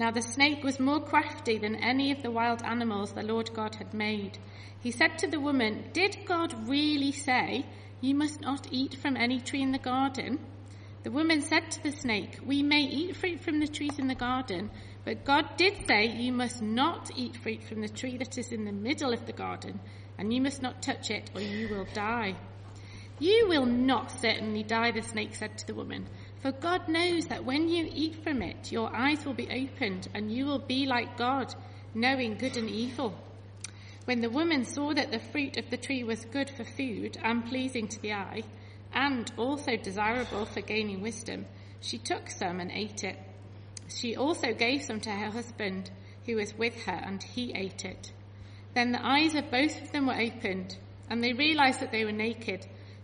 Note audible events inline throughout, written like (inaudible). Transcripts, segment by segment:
Now the snake was more crafty than any of the wild animals the Lord God had made. He said to the woman, Did God really say, You must not eat from any tree in the garden? The woman said to the snake, We may eat fruit from the trees in the garden, but God did say, You must not eat fruit from the tree that is in the middle of the garden, and you must not touch it, or you will die. You will not certainly die, the snake said to the woman. For God knows that when you eat from it, your eyes will be opened, and you will be like God, knowing good and evil. When the woman saw that the fruit of the tree was good for food and pleasing to the eye, and also desirable for gaining wisdom, she took some and ate it. She also gave some to her husband, who was with her, and he ate it. Then the eyes of both of them were opened, and they realized that they were naked.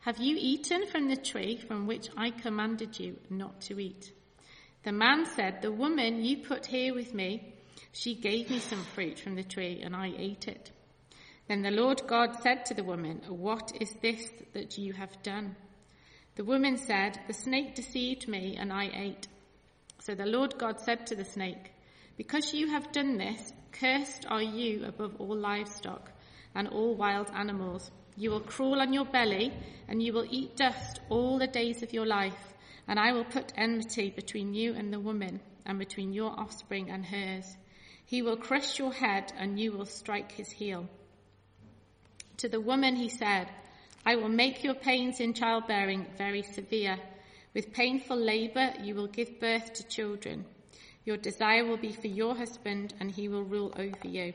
Have you eaten from the tree from which I commanded you not to eat? The man said, The woman you put here with me, she gave me some fruit from the tree, and I ate it. Then the Lord God said to the woman, What is this that you have done? The woman said, The snake deceived me, and I ate. So the Lord God said to the snake, Because you have done this, cursed are you above all livestock and all wild animals. You will crawl on your belly, and you will eat dust all the days of your life. And I will put enmity between you and the woman, and between your offspring and hers. He will crush your head, and you will strike his heel. To the woman he said, I will make your pains in childbearing very severe. With painful labor you will give birth to children. Your desire will be for your husband, and he will rule over you.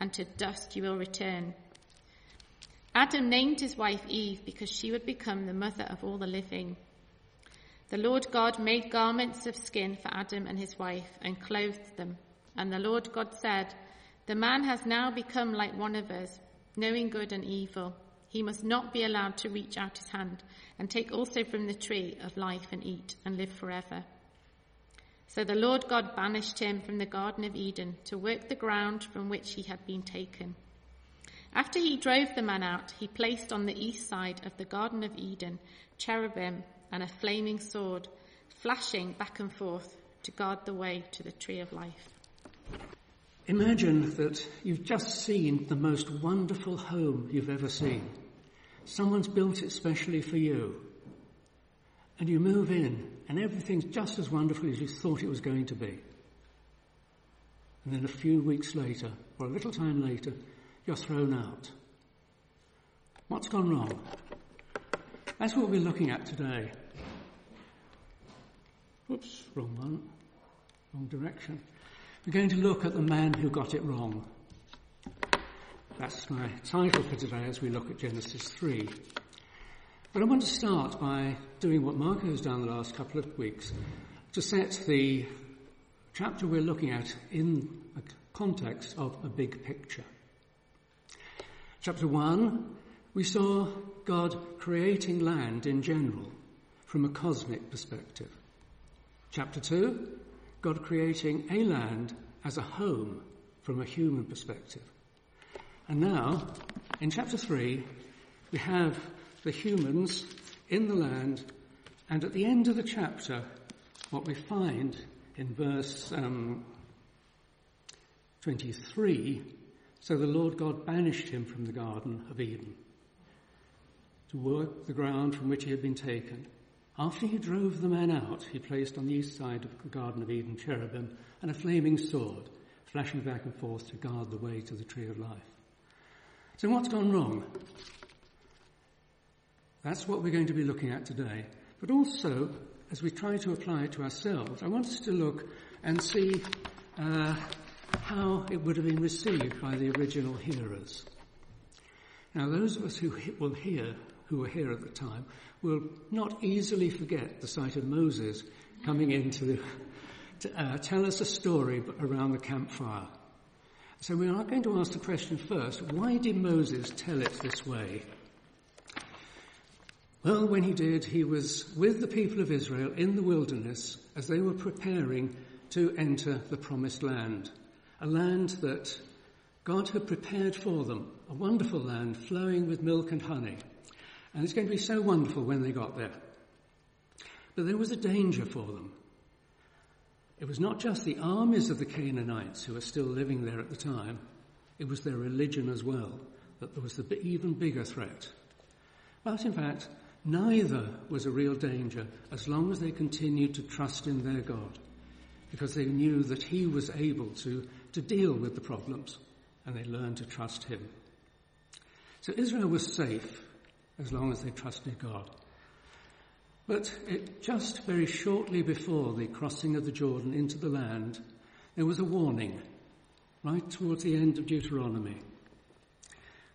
and to dust you will return. Adam named his wife Eve because she would become the mother of all the living. The Lord God made garments of skin for Adam and his wife and clothed them. And the Lord God said, The man has now become like one of us, knowing good and evil. He must not be allowed to reach out his hand and take also from the tree of life and eat and live forever. So the Lord God banished him from the Garden of Eden to work the ground from which he had been taken. After he drove the man out, he placed on the east side of the Garden of Eden cherubim and a flaming sword, flashing back and forth to guard the way to the tree of life. Imagine that you've just seen the most wonderful home you've ever seen. Someone's built it specially for you. And you move in, and everything's just as wonderful as you thought it was going to be. And then a few weeks later, or a little time later, you're thrown out. What's gone wrong? That's what we're looking at today. Oops, wrong one. Wrong direction. We're going to look at the man who got it wrong. That's my title for today as we look at Genesis 3. But I want to start by doing what Marco has done the last couple of weeks to set the chapter we're looking at in a context of a big picture. Chapter 1, we saw God creating land in general from a cosmic perspective. Chapter 2, God creating a land as a home from a human perspective. And now, in chapter 3, we have the humans in the land, and at the end of the chapter, what we find in verse um, 23 so the Lord God banished him from the Garden of Eden to work the ground from which he had been taken. After he drove the man out, he placed on the east side of the Garden of Eden cherubim and a flaming sword, flashing back and forth to guard the way to the tree of life. So what's gone wrong? That's what we're going to be looking at today. But also, as we try to apply it to ourselves, I want us to look and see uh, how it would have been received by the original hearers. Now, those of us who will hear, who were here at the time, will not easily forget the sight of Moses coming in to, to uh, tell us a story around the campfire. So we are going to ask the question first, why did Moses tell it this way? Well, when he did, he was with the people of Israel in the wilderness as they were preparing to enter the promised land, a land that God had prepared for them, a wonderful land flowing with milk and honey. And it's going to be so wonderful when they got there. But there was a danger for them. It was not just the armies of the Canaanites who were still living there at the time, it was their religion as well that there was the even bigger threat. But in fact, neither was a real danger as long as they continued to trust in their God, because they knew that He was able to, to deal with the problems, and they learned to trust Him. So Israel was safe as long as they trusted God. But it, just very shortly before the crossing of the Jordan into the land, there was a warning, right towards the end of Deuteronomy.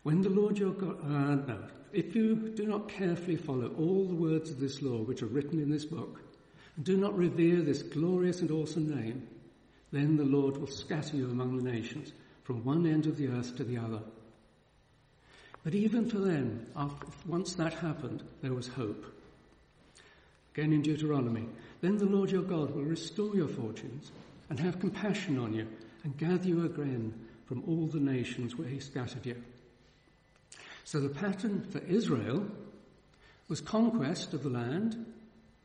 When the Lord your God, uh, no, if you do not carefully follow all the words of this law which are written in this book, and do not revere this glorious and awesome name, then the Lord will scatter you among the nations, from one end of the earth to the other. But even for them, after, once that happened, there was hope. Again in Deuteronomy, then the Lord your God will restore your fortunes and have compassion on you and gather you again from all the nations where he scattered you. So the pattern for Israel was conquest of the land,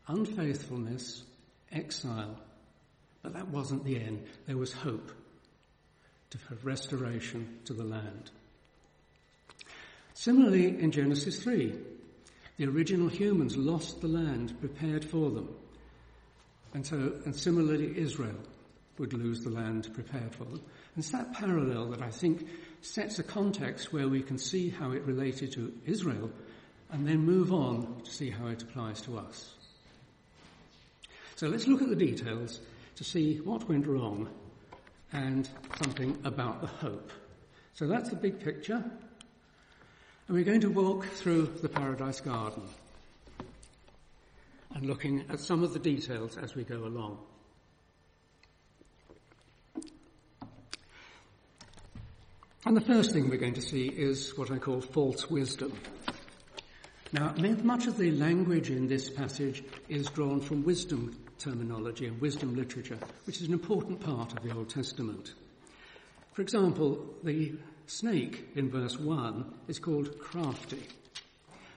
unfaithfulness, exile. But that wasn't the end. There was hope to have restoration to the land. Similarly, in Genesis 3, the original humans lost the land prepared for them. And so, and similarly, Israel would lose the land prepared for them. It's that parallel that I think sets a context where we can see how it related to Israel and then move on to see how it applies to us. So let's look at the details to see what went wrong and something about the hope. So that's the big picture. And we're going to walk through the Paradise Garden and looking at some of the details as we go along. And the first thing we're going to see is what I call false wisdom. Now, much of the language in this passage is drawn from wisdom terminology and wisdom literature, which is an important part of the Old Testament. For example, the snake in verse 1 is called crafty.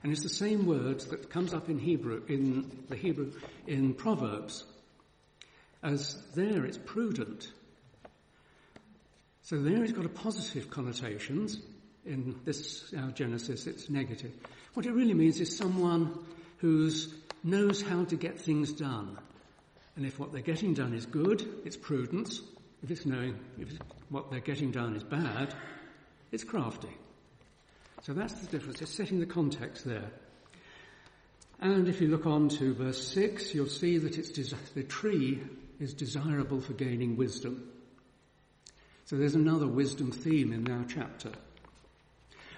And it's the same word that comes up in Hebrew, in the Hebrew, in Proverbs, as there it's prudent. So there it's got a positive connotations. In this uh, Genesis, it's negative. What it really means is someone who knows how to get things done. And if what they're getting done is good, it's prudence. If it's knowing if what they're getting done is bad, it's crafty. So that's the difference. It's setting the context there. And if you look on to verse 6, you'll see that it's des- the tree is desirable for gaining wisdom. So there's another wisdom theme in our chapter.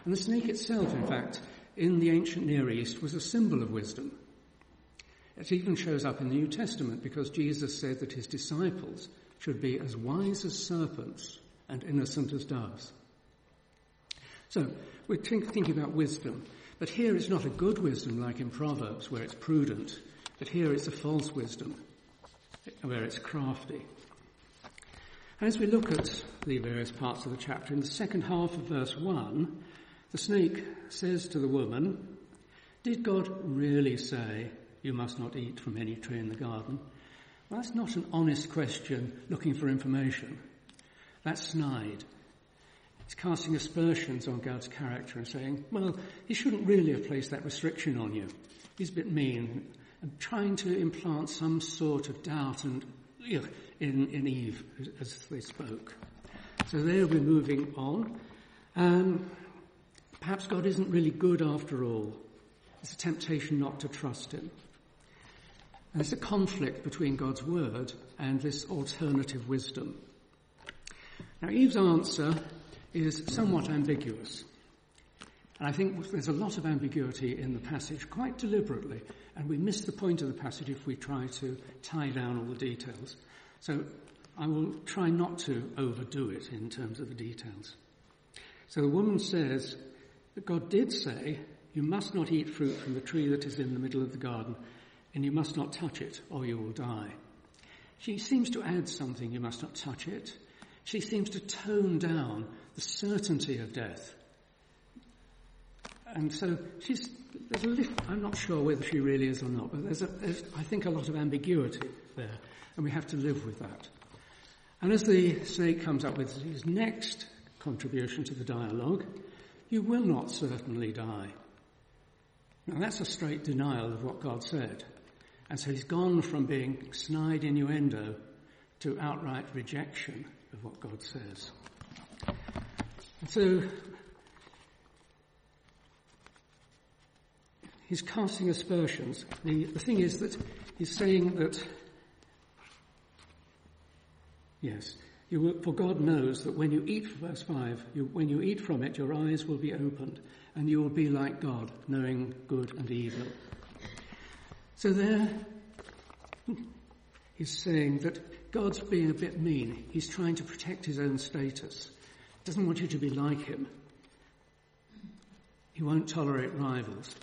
And the snake itself, in fact, in the ancient Near East was a symbol of wisdom. It even shows up in the New Testament because Jesus said that his disciples should be as wise as serpents and innocent as doves. So we're thinking about wisdom, but here it's not a good wisdom like in Proverbs where it's prudent, but here it's a false wisdom where it's crafty. As we look at the various parts of the chapter, in the second half of verse 1, the snake says to the woman, Did God really say you must not eat from any tree in the garden? Well, that's not an honest question looking for information. That's snide. It's casting aspersions on God's character and saying, well, he shouldn't really have placed that restriction on you. He's a bit mean and trying to implant some sort of doubt and in, in Eve as they spoke. So there we're moving on. Um, perhaps God isn't really good after all. It's a temptation not to trust him. And it's a conflict between God's word and this alternative wisdom. Now Eve's answer is somewhat ambiguous. And I think there's a lot of ambiguity in the passage quite deliberately, and we miss the point of the passage if we try to tie down all the details. So I will try not to overdo it in terms of the details. So the woman says that God did say, you must not eat fruit from the tree that is in the middle of the garden, and you must not touch it, or you will die. She seems to add something, you must not touch it. She seems to tone down the certainty of death. And so she's, there's a little, I'm not sure whether she really is or not, but there's, a, there's, I think, a lot of ambiguity there, and we have to live with that. And as the snake comes up with his next contribution to the dialogue, you will not certainly die. Now that's a straight denial of what God said. And so he's gone from being snide innuendo to outright rejection of what God says. And so he's casting aspersions. The, the thing is that he's saying that, yes, will, for God knows that when you eat, verse 5, you, when you eat from it, your eyes will be opened and you will be like God, knowing good and evil. So there, he's saying that God's being a bit mean. He's trying to protect his own status. Doesn't want you to be like him. He won't tolerate rivals.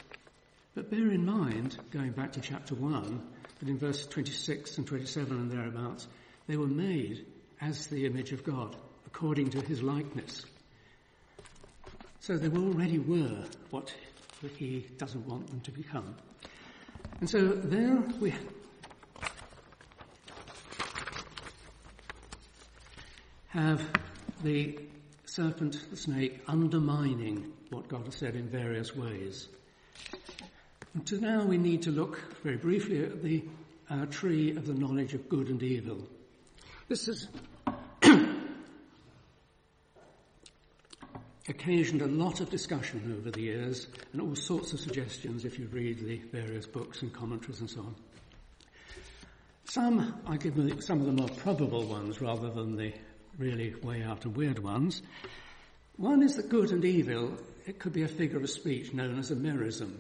But bear in mind, going back to chapter 1, that in verse 26 and 27 and thereabouts, they were made as the image of God, according to his likeness. So they already were what he doesn't want them to become. And so there we have the serpent, the snake, undermining what God has said in various ways. To now we need to look very briefly at the uh, tree of the knowledge of good and evil. This has (clears throat) occasioned a lot of discussion over the years and all sorts of suggestions if you read the various books and commentaries and so on. Some, I give some of the more probable ones rather than the really way out and weird ones. One is that good and evil, it could be a figure of speech known as a merism,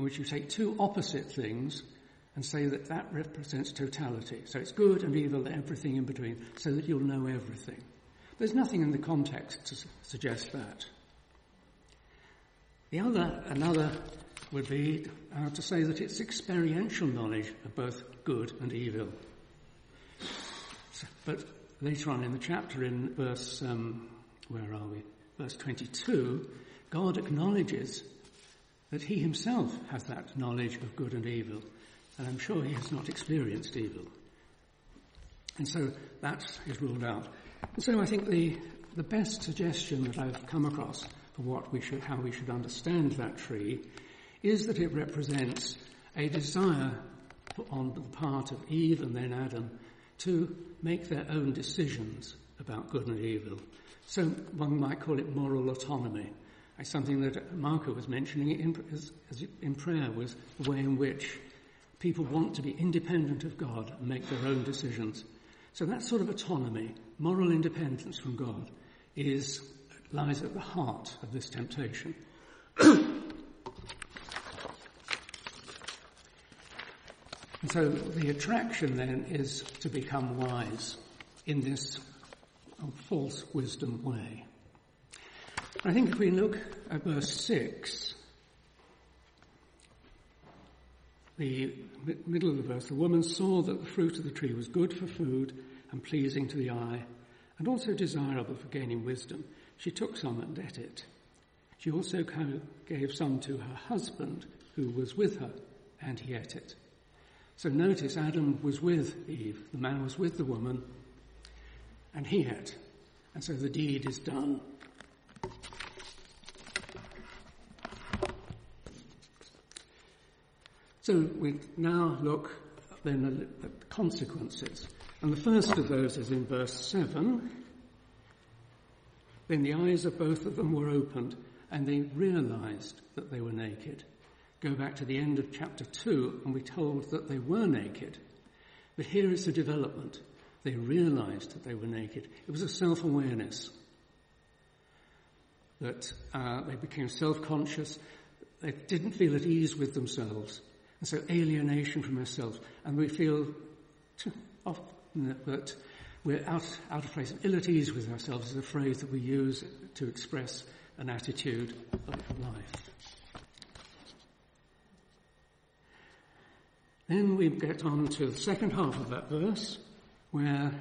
in which you take two opposite things and say that that represents totality. So it's good and evil, everything in between, so that you'll know everything. There's nothing in the context to su- suggest that. The other, another would be uh, to say that it's experiential knowledge of both good and evil. So, but later on in the chapter, in verse, um, where are we? Verse 22, God acknowledges that he himself has that knowledge of good and evil and I'm sure he has not experienced evil. And so that is ruled out. And so I think the, the best suggestion that I've come across for what we should, how we should understand that tree is that it represents a desire on the part of Eve and then Adam to make their own decisions about good and evil. So one might call it moral autonomy. Something that Marco was mentioning in, as, as in prayer was the way in which People want to be independent of God and make their own decisions. So that sort of autonomy, moral independence from God, is lies at the heart of this temptation. (coughs) and so the attraction then is to become wise in this uh, false wisdom way. I think if we look at verse 6, the middle of the verse, the woman saw that the fruit of the tree was good for food and pleasing to the eye and also desirable for gaining wisdom. She took some and ate it. She also gave some to her husband who was with her and he ate it. So notice Adam was with Eve, the man was with the woman and he ate. And so the deed is done. So we now look then at the consequences. And the first of those is in verse 7. Then the eyes of both of them were opened, and they realized that they were naked. Go back to the end of chapter 2, and we're told that they were naked. But here is the development. They realized that they were naked. It was a self-awareness. That uh, they became self-conscious. They didn't feel at ease with themselves. And so alienation from ourselves. And we feel often that we're out, out of place. Ill at ease with ourselves is a phrase that we use to express an attitude of life. Then we get on to the second half of that verse, where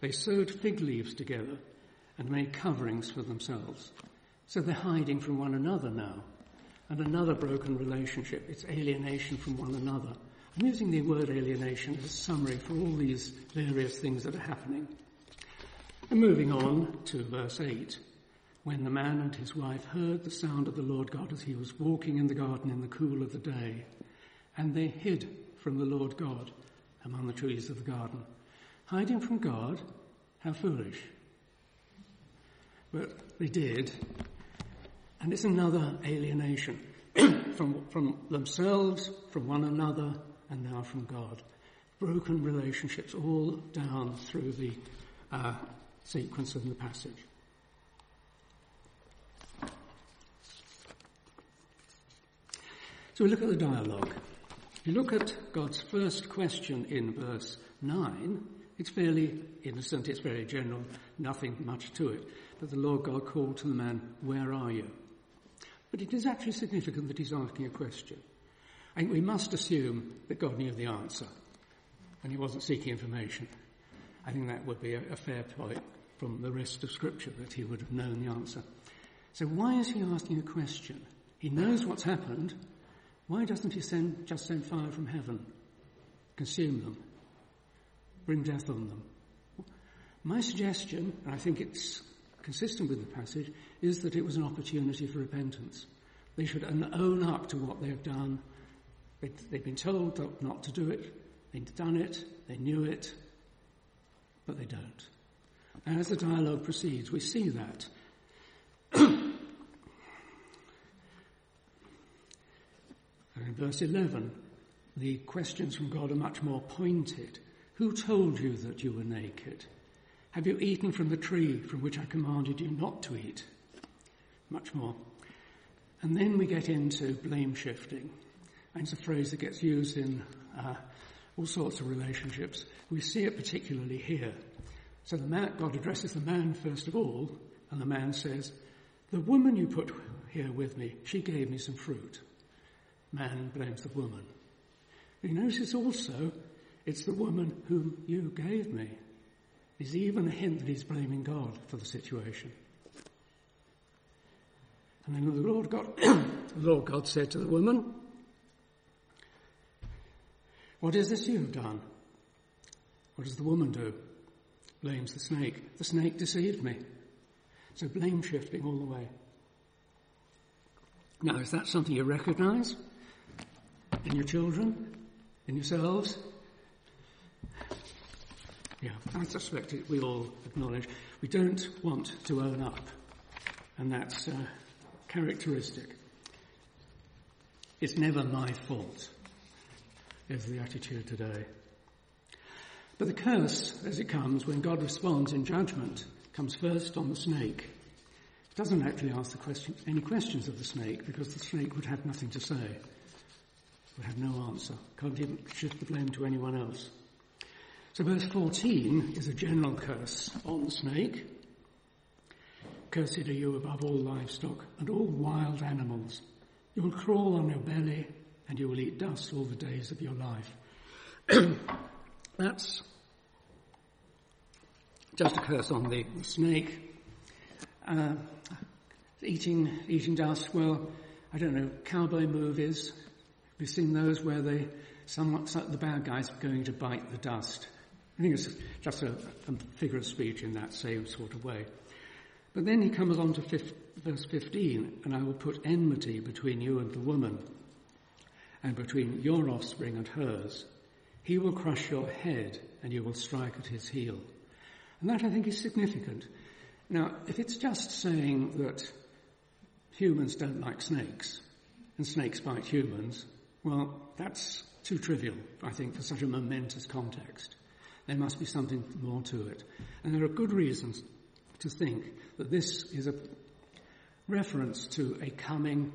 they sewed fig leaves together and made coverings for themselves. So they're hiding from one another now. And another broken relationship, it's alienation from one another. I'm using the word alienation as a summary for all these various things that are happening. And moving on to verse 8. When the man and his wife heard the sound of the Lord God as he was walking in the garden in the cool of the day, and they hid from the Lord God among the trees of the garden. Hiding from God? How foolish. But they did, and it's another alienation (clears throat) from, from themselves, from one another, and now from God. Broken relationships all down through the uh, sequence of the passage. So we look at the dialogue. If you look at God's first question in verse 9, it's fairly innocent, it's very general, nothing much to it. But the Lord God called to the man, Where are you? But it is actually significant that he's asking a question. I think we must assume that God knew the answer and he wasn't seeking information. I think that would be a, a fair point from the rest of Scripture that he would have known the answer. So why is he asking a question? He knows what's happened. Why doesn't he send, just send fire from heaven? Consume them. Bring death on them. My suggestion, and I think it's consistent with the passage, is that it was an opportunity for repentance. They should own up to what they've done They've been told not to do it. They'd done it. They knew it. But they don't. And as the dialogue proceeds, we see that. (clears throat) in verse 11, the questions from God are much more pointed. Who told you that you were naked? Have you eaten from the tree from which I commanded you not to eat? Much more. And then we get into blame shifting. And it's a phrase that gets used in uh, all sorts of relationships. We see it particularly here. So the man, God addresses the man first of all, and the man says, the woman you put here with me, she gave me some fruit. Man blames the woman. You notice also, it's the woman whom you gave me. There's even a hint that he's blaming God for the situation. And then the Lord God, the (coughs) Lord God said to the woman, what is this you have done? What does the woman do? Blames the snake. The snake deceived me. So blame shifting all the way. Now, is that something you recognize in your children, in yourselves? Yeah, I suspect it, we all acknowledge we don't want to own up, and that's uh, characteristic. It's never my fault is the attitude today. But the curse, as it comes, when God responds in judgment, comes first on the snake. It doesn't actually ask the question, any questions of the snake because the snake would have nothing to say, would have no answer, can't even shift the blame to anyone else. So verse 14 is a general curse on the snake. Cursed are you above all livestock and all wild animals. You will crawl on your belly and you will eat dust all the days of your life. (clears throat) That's just a curse on the snake. Uh, eating, eating dust, well, I don't know, cowboy movies. We've seen those where they, somewhat, the bad guys are going to bite the dust. I think it's just a, a figure of speech in that same sort of way. But then he comes on to verse 15, and I will put enmity between you and the woman, and between your offspring and hers. He will crush your head and you will strike at his heel. And that I think is significant. Now, if it's just saying that humans don't like snakes and snakes bite humans, well, that's too trivial, I think, for such a momentous context. There must be something more to it. And there are good reasons to think that this is a reference to a coming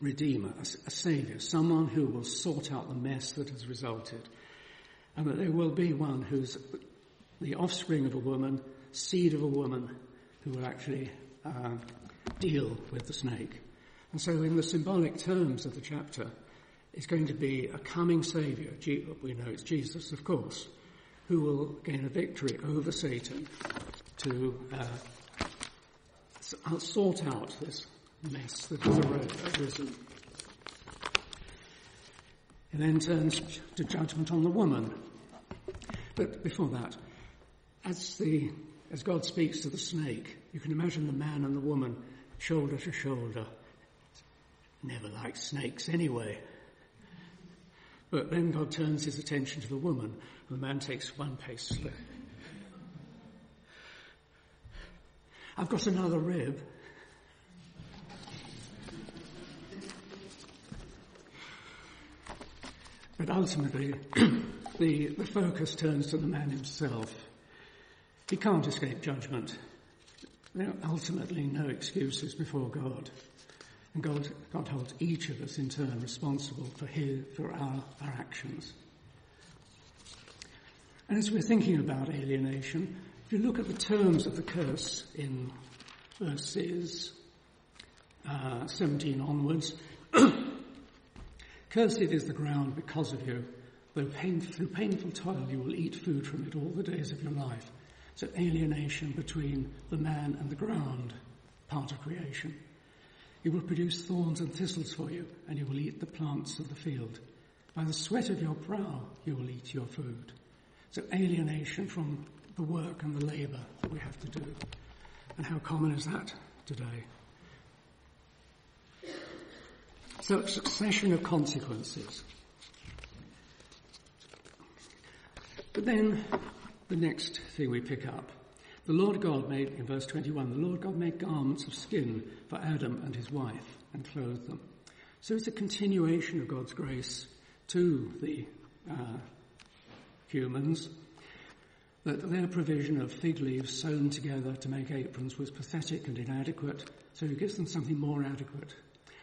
Redeemer, a, a Saviour, someone who will sort out the mess that has resulted. And that there will be one who's the offspring of a woman, seed of a woman, who will actually uh, deal with the snake. And so in the symbolic terms of the chapter, it's going to be a coming Saviour. We know it's Jesus, of course, who will gain a victory over Satan to uh, sort out this mess that has arisen. It then turns to judgment on the woman. But before that, as the as God speaks to the snake, you can imagine the man and the woman shoulder to shoulder. Never liked snakes anyway. But then God turns his attention to the woman, and the man takes one pace slow. I've got another rib. But ultimately, (clears throat) the, the focus turns to the man himself. He can't escape judgment. There are ultimately no excuses before God. And God, God holds each of us in turn responsible for, his, for our, our actions. And as we're thinking about alienation, if you look at the terms of the curse in verses uh, 17 onwards, (clears throat) Cursed is the ground because of you. Though pain, through painful toil you will eat food from it all the days of your life. So alienation between the man and the ground, part of creation. He will produce thorns and thistles for you, and you will eat the plants of the field. By the sweat of your brow you will eat your food. So alienation from the work and the labour that we have to do. And how common is that today? So a succession of consequences. But then the next thing we pick up. The Lord God made, in verse 21, the Lord God made garments of skin for Adam and his wife and clothed them. So it's a continuation of God's grace to the uh, humans that their provision of fig leaves sewn together to make aprons was pathetic and inadequate, so he gives them something more adequate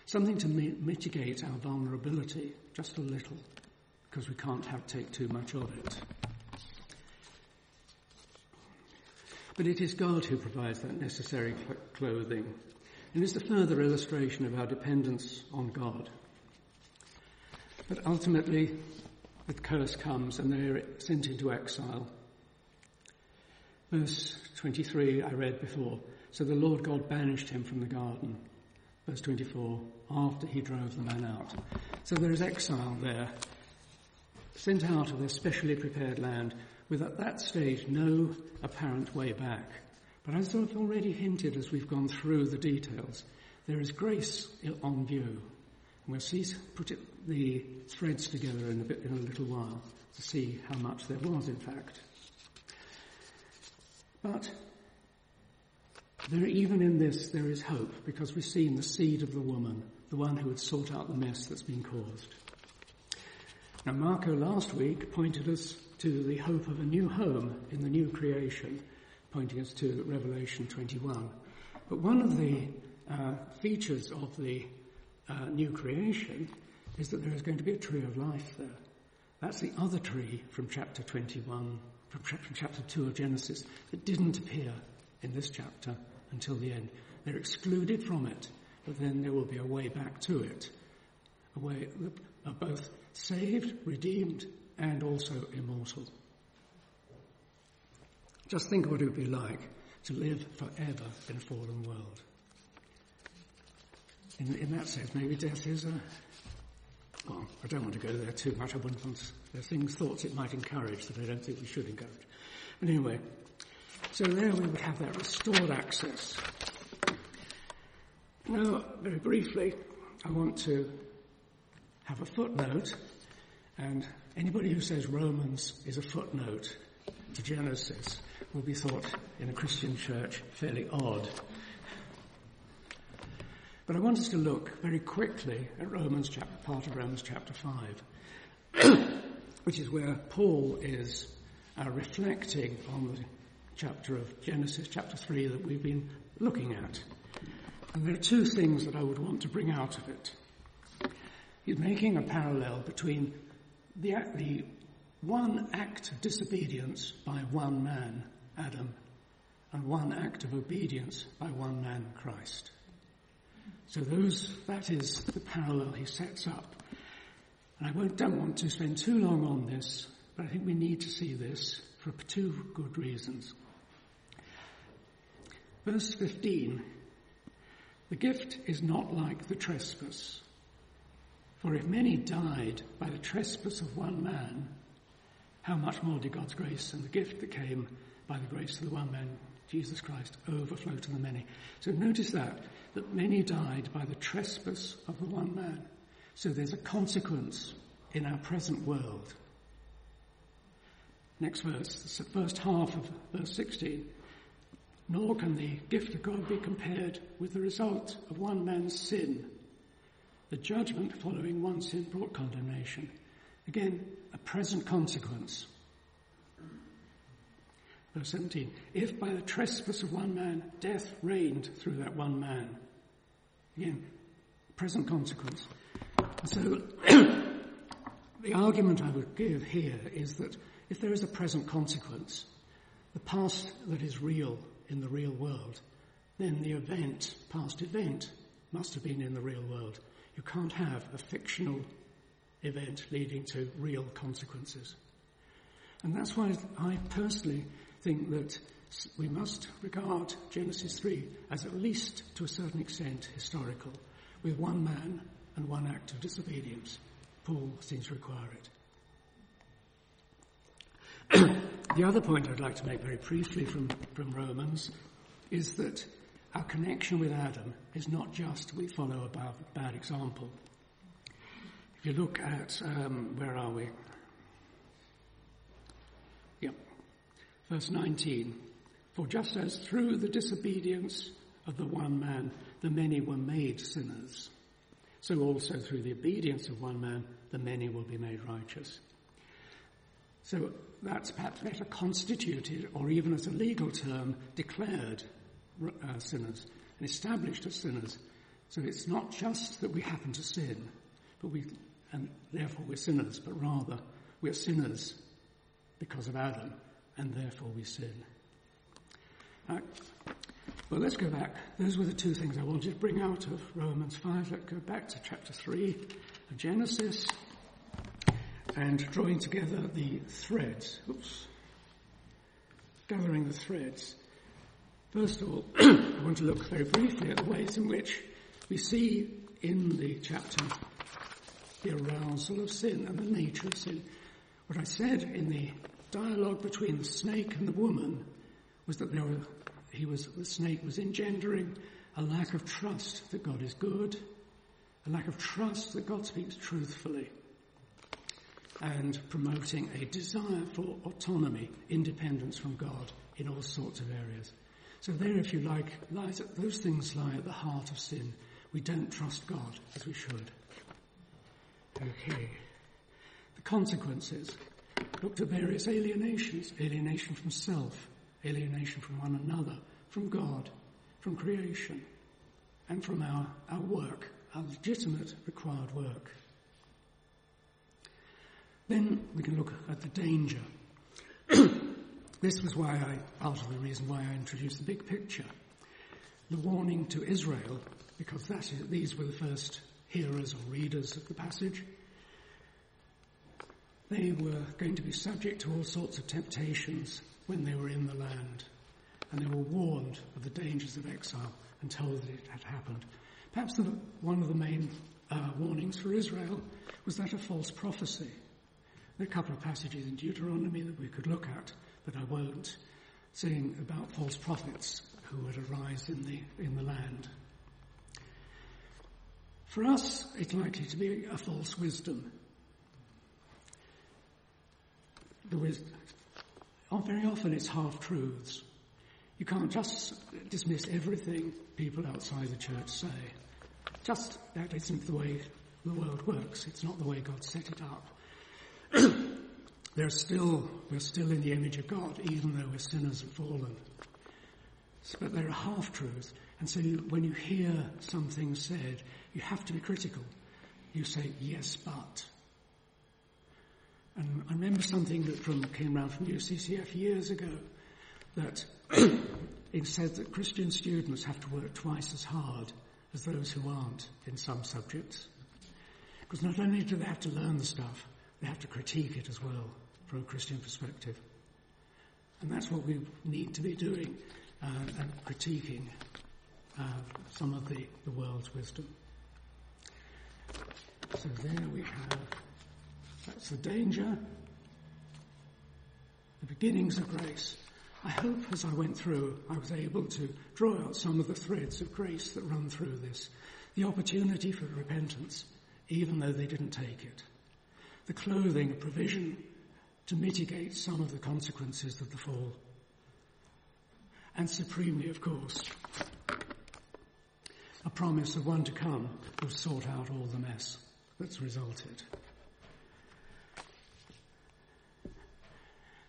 Something to mi- mitigate our vulnerability just a little, because we can't have, take too much of it. But it is God who provides that necessary cl- clothing, and is the further illustration of our dependence on God. But ultimately, the curse comes and they are sent into exile. Verse 23 I read before. So the Lord God banished him from the garden verse 24, after he drove the man out. So there is exile there, sent out of their specially prepared land with at that stage no apparent way back. But as I've already hinted as we've gone through the details, there is grace on view. And we'll see, put it, the threads together in a, bit, in a little while to see how much there was in fact. But there, even in this, there is hope because we've seen the seed of the woman, the one who had sort out the mess that's been caused. Now, Marco last week pointed us to the hope of a new home in the new creation, pointing us to Revelation 21. But one of the uh, features of the uh, new creation is that there is going to be a tree of life there. That's the other tree from chapter 21, from, from chapter 2 of Genesis, that didn't appear in this chapter until the end. They're excluded from it, but then there will be a way back to it. A way of both saved, redeemed, and also immortal. Just think of what it would be like to live forever in a fallen world. In, in that sense, maybe death is a. Well, I don't want to go there too much. I wouldn't want. There are things, thoughts it might encourage that I don't think we should encourage. But anyway, so there we would have that restored access. Now, very briefly, I want to have a footnote, and anybody who says Romans is a footnote to Genesis will be thought in a Christian church fairly odd. But I want us to look very quickly at Romans chapter, part of Romans chapter 5, (coughs) which is where Paul is uh, reflecting on the chapter of Genesis, chapter 3, that we've been looking at. And there are two things that I would want to bring out of it. He's making a parallel between the, the one act of disobedience by one man, Adam, and one act of obedience by one man, Christ. So those, that is the parallel he sets up. And I won't, don't want to spend too long on this, but I think we need to see this for two good reasons. Verse 15, the gift is not like the trespass. For if many died by the trespass of one man, how much more did God's grace and the gift that came by the grace of the one man, Jesus Christ, overflow to the many? So notice that, that many died by the trespass of the one man. So there's a consequence in our present world. Next verse, the first half of verse 16 nor can the gift of God be compared with the result of one man's sin. The judgment following one sin brought condemnation. Again, a present consequence. Verse 17, if by the trespass of one man death reigned through that one man. Again, present consequence. So, (clears throat) the argument I would give here is that if there is a present consequence, the past that is real in the real world, then the event, past event, must have been in the real world. You can't have a fictional event leading to real consequences. And that's why I personally think that we must regard Genesis 3 as at least to a certain extent historical, with one man and one act of disobedience. Paul seems to require it. (clears throat) The other point I'd like to make very briefly from, from Romans is that our connection with Adam is not just we follow a bad, bad example. If you look at, um, where are we? Yep. Verse 19. For just as through the disobedience of the one man the many were made sinners, so also through the obedience of one man the many will be made righteous. So that's perhaps better constituted, or even as a legal term, declared uh, sinners and established as sinners. So it's not just that we happen to sin, but we, and therefore we're sinners, but rather we're sinners because of Adam, and therefore we sin. Uh, well, let's go back. Those were the two things I wanted to bring out of Romans 5. Let's go back to chapter 3 of Genesis and drawing together the threads. Oops. Gathering the threads. First of all, (clears throat) I want to look very briefly at the ways in which we see in the chapter the arousal of sin and the nature of sin. What I said in the dialogue between the snake and the woman was that were, he was, the snake was engendering a lack of trust that God is good, a lack of trust that God speaks truthfully and promoting a desire for autonomy, independence from God in all sorts of areas. So there, if you like, lies, those things lie at the heart of sin. We don't trust God as we should. Okay. The consequences. Look to various alienations. Alienation from self, alienation from one another, from God, from creation, and from our, our work, our legitimate required work. Then we can look at the danger. This was why I, part of the reason why I introduced the big picture. The warning to Israel, because that is, these were the first hearers or readers of the passage. They were going to be subject to all sorts of temptations when they were in the land. And they were warned of the dangers of exile and told that it had happened. Perhaps the, one of the main uh, warnings for Israel was that of false prophecy. A couple of passages in Deuteronomy that we could look at, but I won't, saying about false prophets who would arise in the, in the land. For us, it's likely to be a false wisdom. The wisdom oh, very often it's half truths. You can't just dismiss everything people outside the church say. Just that isn't the way the world works. It's not the way God set it up. There's still, we're still in the image of God, even though we're sinners and fallen. But they're half truths. And so you, when you hear something said, you have to be critical. You say, yes, but. And I remember something that from, came around from UCCF years ago that (clears throat) it said that Christian students have to work twice as hard as those who aren't in some subjects. Because not only do they have to learn the stuff, they have to critique it as well from a Christian perspective. And that's what we need to be doing uh, and critiquing uh, some of the, the world's wisdom. So there we have that's the danger, the beginnings of grace. I hope as I went through, I was able to draw out some of the threads of grace that run through this. The opportunity for repentance, even though they didn't take it. The clothing, a provision to mitigate some of the consequences of the fall. And supremely, of course, a promise of one to come will sort out all the mess that's resulted.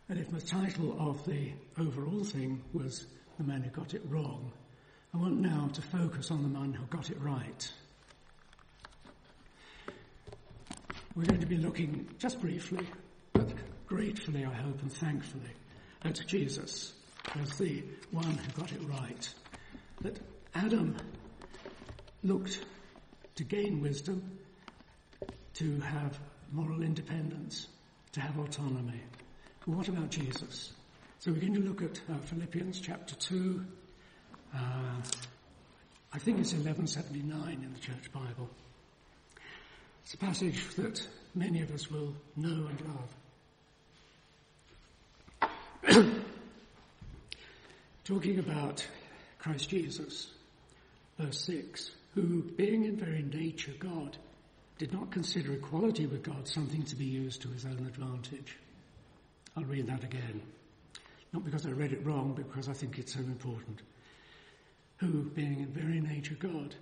And if the title of the overall thing was The Man Who Got It Wrong, I want now to focus on the man who got it right. We're going to be looking just briefly, but gratefully, I hope, and thankfully, at Jesus as the one who got it right. That Adam looked to gain wisdom, to have moral independence, to have autonomy. What about Jesus? So we're going to look at uh, Philippians chapter 2. Uh, I think it's 1179 in the Church Bible. It's a passage that many of us will know and love. (clears throat) Talking about Christ Jesus, verse 6, who, being in very nature God, did not consider equality with God something to be used to his own advantage I'll read that again. Not because I read it wrong, but because I think it's so important. Who, being in very nature God,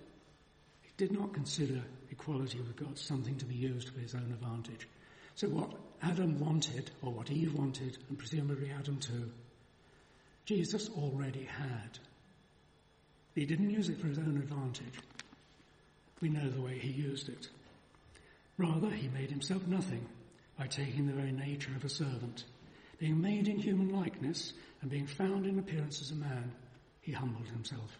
did not consider equality with God something to be used for his own advantage. So what Adam wanted, or what Eve wanted, and presumably Adam too, Jesus already had. He didn't use it for his own advantage. We know the way he used it. Rather, he made himself nothing by taking the very nature of a servant being made in human likeness and being found in appearance as a man, he humbled himself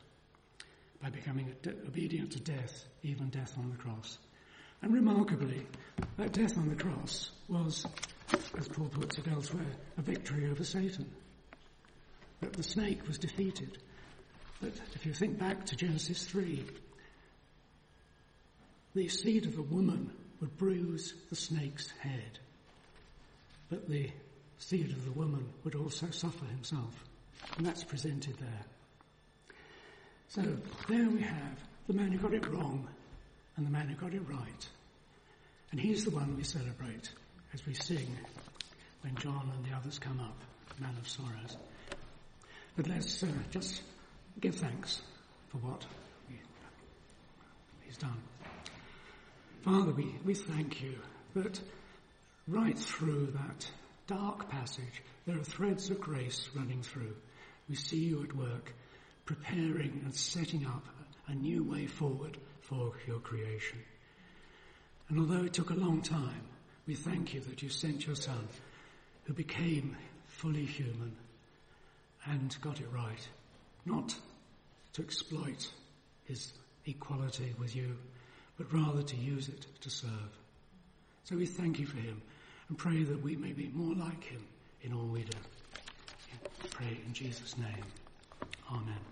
by becoming obedient to death, even death on the cross. And remarkably, that death on the cross was, as Paul puts it elsewhere, a victory over Satan. That the snake was defeated. That if you think back to Genesis 3, the seed of the woman would bruise the snake's head. But the seed of the woman would also suffer himself. And that's presented there. So there we have the man who got it wrong and the man who got it right. And he's the one we celebrate as we sing when John and the others come up, Man of Sorrows. But let's uh, just give thanks for what he's done. Father, we, we thank you that right through that dark passage, there are threads of grace running through. We see you at work, preparing and setting up a new way forward for your creation. And although it took a long time, we thank you that you sent your son, who became fully human and got it right, not to exploit his equality with you, but rather to use it to serve. So we thank you for him and pray that we may be more like him in all we do. Pray in Jesus' name. Amen.